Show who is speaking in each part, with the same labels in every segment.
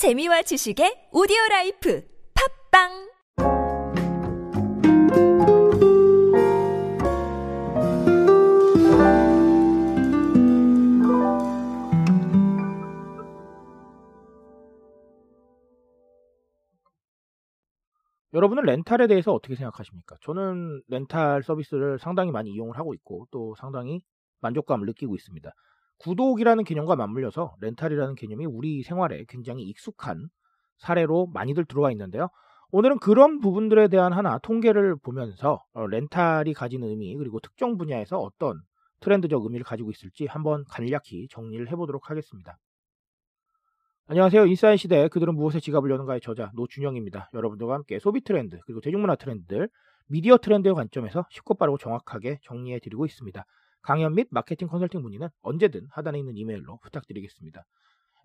Speaker 1: 재미와 지식의 오디오 life 팟빵
Speaker 2: 여러분은 렌탈에 대해서 어떻게 생각하십니까? 저는 렌탈 서비스를 상당히 많이 이용을 하고 있고 또 상당히 만족감을 느끼고 있습니다. 구독이라는 개념과 맞물려서 렌탈이라는 개념이 우리 생활에 굉장히 익숙한 사례로 많이들 들어와 있는데요. 오늘은 그런 부분들에 대한 하나 통계를 보면서 어, 렌탈이 가진 의미 그리고 특정 분야에서 어떤 트렌드적 의미를 가지고 있을지 한번 간략히 정리를 해보도록 하겠습니다. 안녕하세요. 인싸의 시대 그들은 무엇에 지갑을 여는가의 저자 노준영입니다. 여러분들과 함께 소비 트렌드 그리고 대중문화 트렌드들 미디어 트렌드의 관점에서 쉽고 빠르고 정확하게 정리해 드리고 있습니다. 강연 및 마케팅 컨설팅 문의는 언제든 하단에 있는 이메일로 부탁드리겠습니다.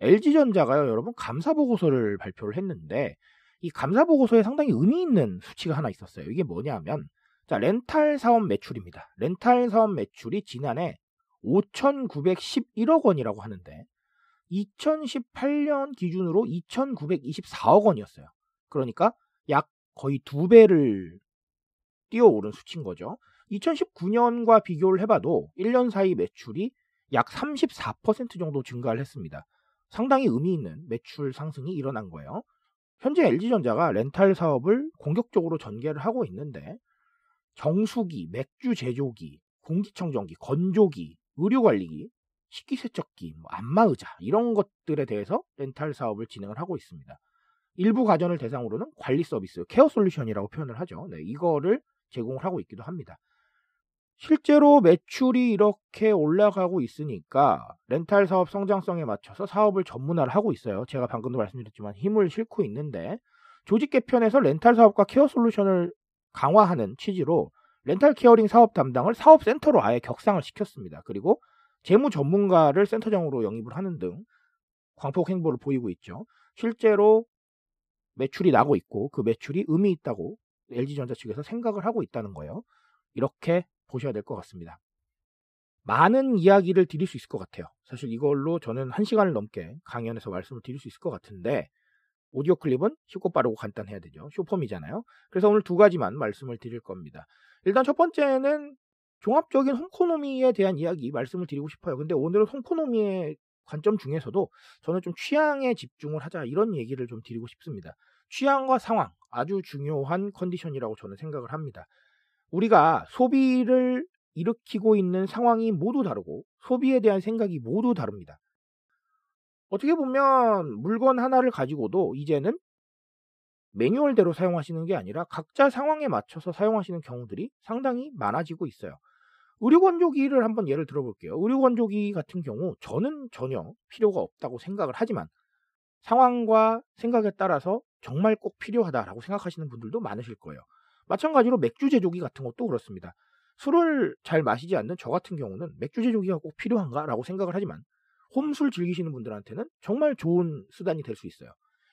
Speaker 2: LG전자가요, 여러분 감사 보고서를 발표를 했는데 이 감사 보고서에 상당히 의미 있는 수치가 하나 있었어요. 이게 뭐냐면 자, 렌탈 사업 매출입니다. 렌탈 사업 매출이 지난해 5,911억 원이라고 하는데 2018년 기준으로 2,924억 원이었어요. 그러니까 약 거의 두 배를 뛰어오른 수치인 거죠. 2019년과 비교를 해봐도 1년 사이 매출이 약 34% 정도 증가를 했습니다. 상당히 의미 있는 매출 상승이 일어난 거예요. 현재 LG전자가 렌탈 사업을 공격적으로 전개를 하고 있는데 정수기, 맥주 제조기, 공기청정기, 건조기, 의료관리기, 식기세척기, 뭐 안마의자 이런 것들에 대해서 렌탈 사업을 진행을 하고 있습니다. 일부 가전을 대상으로는 관리 서비스, care solution이라고 표현을 하죠. 네, 이거를 제공을 하고 있기도 합니다. 실제로 매출이 이렇게 올라가고 있으니까 렌탈 사업 성장성에 맞춰서 사업을 전문화를 하고 있어요. 제가 방금도 말씀드렸지만 힘을 싣고 있는데 조직 개편에서 렌탈 사업과 care solution을 강화하는 취지로 렌탈 caring 사업 담당을 사업 센터로 아예 격상을 시켰습니다. 그리고 재무 전문가를 센터장으로 영입을 하는 등 광폭 행보를 보이고 있죠. 실제로 매출이 나고 있고 그 매출이 의미 있다고 LG전자 측에서 생각을 하고 있다는 거예요. 이렇게 보셔야 될 것 같습니다. 많은 이야기를 드릴 수 있을 것 같아요. 사실 이걸로 저는 한 시간을 넘게 강연에서 말씀을 드릴 수 있을 것 같은데 오디오 클립은 쉽고 빠르고 간단해야 되죠. 쇼폼이잖아요. 그래서 오늘 두 가지만 말씀을 드릴 겁니다. 일단 첫 번째는 종합적인 홈코노미에 대한 이야기 말씀을 드리고 싶어요. 근데 오늘은 홈코노미의 관점 중에서도 저는 좀 취향에 집중을 하자 이런 얘기를 좀 드리고 싶습니다. 취향과 상황 아주 중요한 컨디션이라고 저는 생각을 합니다. 우리가 소비를 일으키고 있는 상황이 모두 다르고 소비에 대한 생각이 모두 다릅니다. 어떻게 보면 물건 하나를 가지고도 이제는 매뉴얼대로 사용하시는 게 아니라 각자 상황에 맞춰서 사용하시는 경우들이 상당히 많아지고 있어요. 의료 건조기를 한번 예를 들어볼게요. 의료 건조기 같은 경우 저는 전혀 필요가 없다고 생각을 하지만 상황과 생각에 따라서 정말 꼭 필요하다라고 생각하시는 분들도 많으실 거예요. 마찬가지로 맥주 제조기 같은 것도 그렇습니다. 술을 잘 마시지 않는 저 같은 경우는 맥주 제조기가 꼭 필요한가라고 생각을 하지만 홈술 즐기시는 분들한테는 정말 좋은 수단이 될 수 있어요.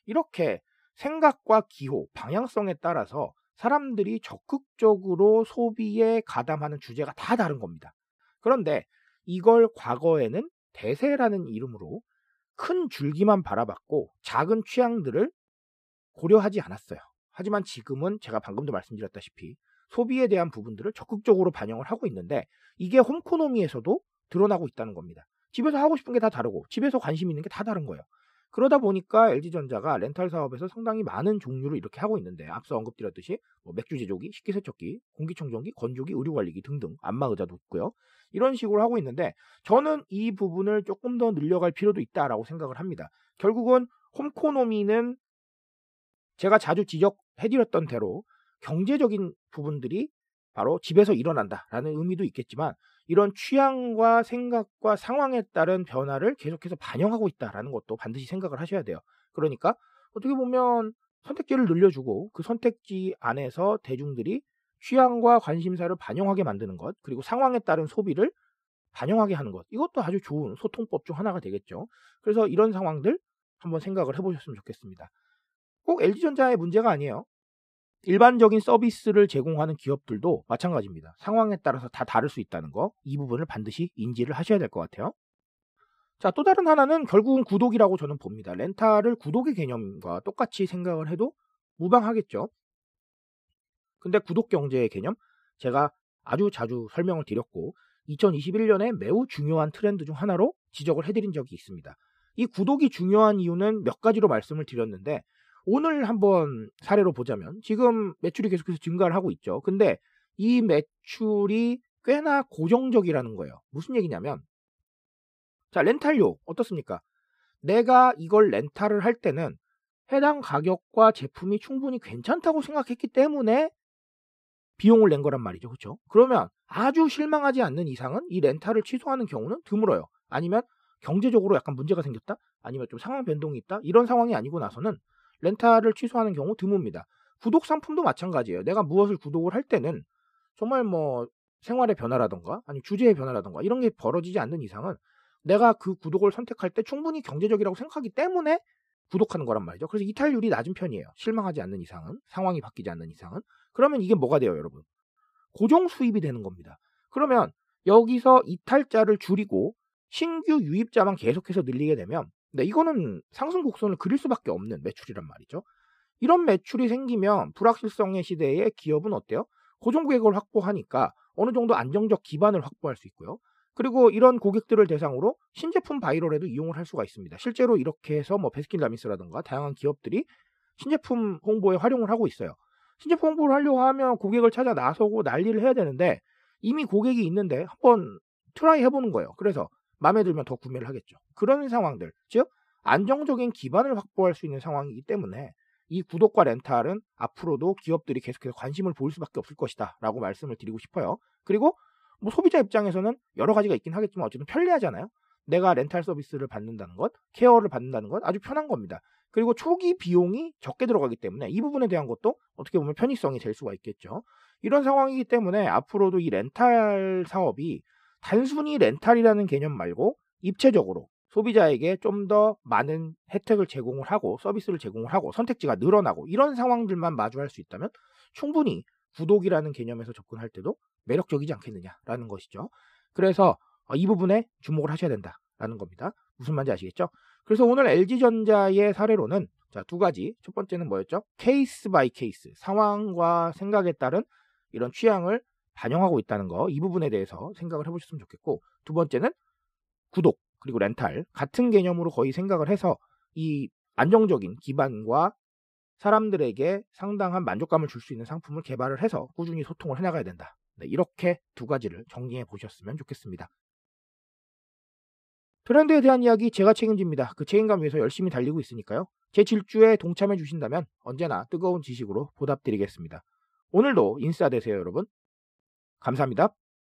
Speaker 2: 이렇게 생각과 기호, 방향성에 따라서 사람들이 적극적으로 소비에 가담하는 주제가 다 다른 겁니다. 그런데 이걸 과거에는 대세라는 이름으로 큰 줄기만 바라봤고 작은 취향들을 고려하지 않았어요. 하지만 지금은 제가 방금도 말씀드렸다시피 소비에 대한 부분들을 적극적으로 반영을 하고 있는데 이게 홈코노미에서도 드러나고 있다는 겁니다. 집에서 하고 싶은 게 다 다르고 집에서 관심 있는 게 다 다른 거예요. 그러다 보니까 LG전자가 렌탈 사업에서 상당히 많은 종류를 이렇게 하고 있는데 앞서 언급드렸듯이 뭐 맥주 제조기, 식기세척기, 공기청정기, 건조기, 의료관리기 등등 안마의자도 있고요. 이런 식으로 하고 있는데 저는 이 부분을 조금 더 늘려갈 필요도 있다라고 생각을 합니다. 결국은 홈코노미는 제가 자주 지적 해드렸던 대로 경제적인 부분들이 바로 집에서 일어난다라는 의미도 있겠지만 이런 취향과 생각과 상황에 따른 변화를 계속해서 반영하고 있다라는 것도 반드시 생각을 하셔야 돼요. 그러니까 어떻게 보면 선택지를 늘려주고 그 선택지 안에서 대중들이 취향과 관심사를 반영하게 만드는 것, 그리고 상황에 따른 소비를 반영하게 하는 것. 이것도 아주 좋은 소통법 중 하나가 되겠죠. 그래서 이런 상황들 한번 생각을 해보셨으면 좋겠습니다. 꼭 LG전자의 문제가 아니에요. 일반적인 서비스를 제공하는 기업들도 마찬가지입니다. 상황에 따라서 다 다를 수 있다는 거, 이 부분을 반드시 인지를 하셔야 될 것 같아요. 자, 또 다른 하나는 결국은 구독이라고 저는 봅니다. 렌탈을 구독의 개념과 똑같이 생각을 해도 무방하겠죠. 근데 구독 경제의 개념 제가 아주 자주 설명을 드렸고 2021년에 매우 중요한 트렌드 중 하나로 지적을 해드린 적이 있습니다. 이 구독이 중요한 이유는 몇 가지로 말씀을 드렸는데 오늘 한번 사례로 보자면 지금 매출이 계속해서 증가를 하고 있죠. 근데 이 매출이 꽤나 고정적이라는 거예요. 무슨 얘기냐면 자 렌탈료 어떻습니까? 내가 이걸 렌탈을 할 때는 해당 가격과 제품이 충분히 괜찮다고 생각했기 때문에 비용을 낸 거란 말이죠. 그렇죠? 그러면 아주 실망하지 않는 이상은 이 렌탈을 취소하는 경우는 드물어요. 아니면 경제적으로 약간 문제가 생겼다? 아니면 좀 상황 변동이 있다? 이런 상황이 아니고 나서는 렌탈을 취소하는 경우 드뭅니다. 구독 상품도 마찬가지예요. 내가 무엇을 구독을 할 때는 정말 뭐 생활의 변화라던가 아니 주제의 변화라던가 이런 게 벌어지지 않는 이상은 내가 그 구독을 선택할 때 충분히 경제적이라고 생각하기 때문에 구독하는 거란 말이죠. 그래서 이탈률이 낮은 편이에요. 실망하지 않는 이상은 상황이 바뀌지 않는 이상은 그러면 이게 뭐가 돼요, 여러분? 고정 수입이 되는 겁니다. 그러면 여기서 이탈자를 줄이고 신규 유입자만 계속해서 늘리게 되면 네, 이거는 상승 곡선을 그릴 수밖에 없는 매출이란 말이죠. 이런 매출이 생기면 불확실성의 시대에 기업은 어때요? 고정 고객을 확보하니까 어느 정도 안정적 기반을 확보할 수 있고요. 그리고 이런 고객들을 대상으로 신제품 viral에도 이용을 할 수가 있습니다. 실제로 이렇게 해서 뭐 베스킨라빈스라든가 다양한 기업들이 신제품 홍보에 활용을 하고 있어요. 신제품 홍보를 하려고 하면 고객을 찾아 나서고 난리를 해야 되는데 이미 고객이 있는데 한번 try 해보는 거예요. 그래서 마음에 들면 더 구매를 하겠죠. 그런 상황들, 즉 안정적인 기반을 확보할 수 있는 상황이기 때문에 이 구독과 렌탈은 앞으로도 기업들이 계속해서 관심을 보일 수밖에 없을 것이다 라고 말씀을 드리고 싶어요. 그리고 뭐 소비자 입장에서는 여러 가지가 있긴 하겠지만 어쨌든 편리하잖아요. 내가 렌탈 서비스를 받는다는 것, care를 받는다는 것 아주 편한 겁니다. 그리고 초기 비용이 적게 들어가기 때문에 이 부분에 대한 것도 어떻게 보면 편의성이 될 수가 있겠죠. 이런 상황이기 때문에 앞으로도 이 렌탈 사업이 단순히 렌탈이라는 개념 말고 입체적으로 소비자에게 좀 더 많은 혜택을 제공을 하고 서비스를 제공을 하고 선택지가 늘어나고 이런 상황들만 마주할 수 있다면 충분히 구독이라는 개념에서 접근할 때도 매력적이지 않겠느냐라는 것이죠. 그래서 어, 이 부분에 주목을 하셔야 된다라는 겁니다. 무슨 말인지 아시겠죠? 그래서 오늘 LG전자의 사례로는 자, 두 가지. 첫 번째는 뭐였죠? case by case. 상황과 생각에 따른 이런 취향을 반영하고 있다는 거. 이 부분에 대해서 생각을 해보셨으면 좋겠고. 두 번째는 구독, 그리고 렌탈. 같은 개념으로 거의 생각을 해서 이 안정적인 기반과 사람들에게 상당한 만족감을 줄 수 있는 상품을 개발을 해서 꾸준히 소통을 해나가야 된다. 네, 이렇게 두 가지를 정리해 보셨으면 좋겠습니다. 트렌드에 대한 이야기 제가 책임집니다. 그 책임감 위해서 열심히 달리고 있으니까요. 제 질주에 동참해 주신다면 언제나 뜨거운 지식으로 보답드리겠습니다. 오늘도 인싸 되세요, 여러분. 감사합니다.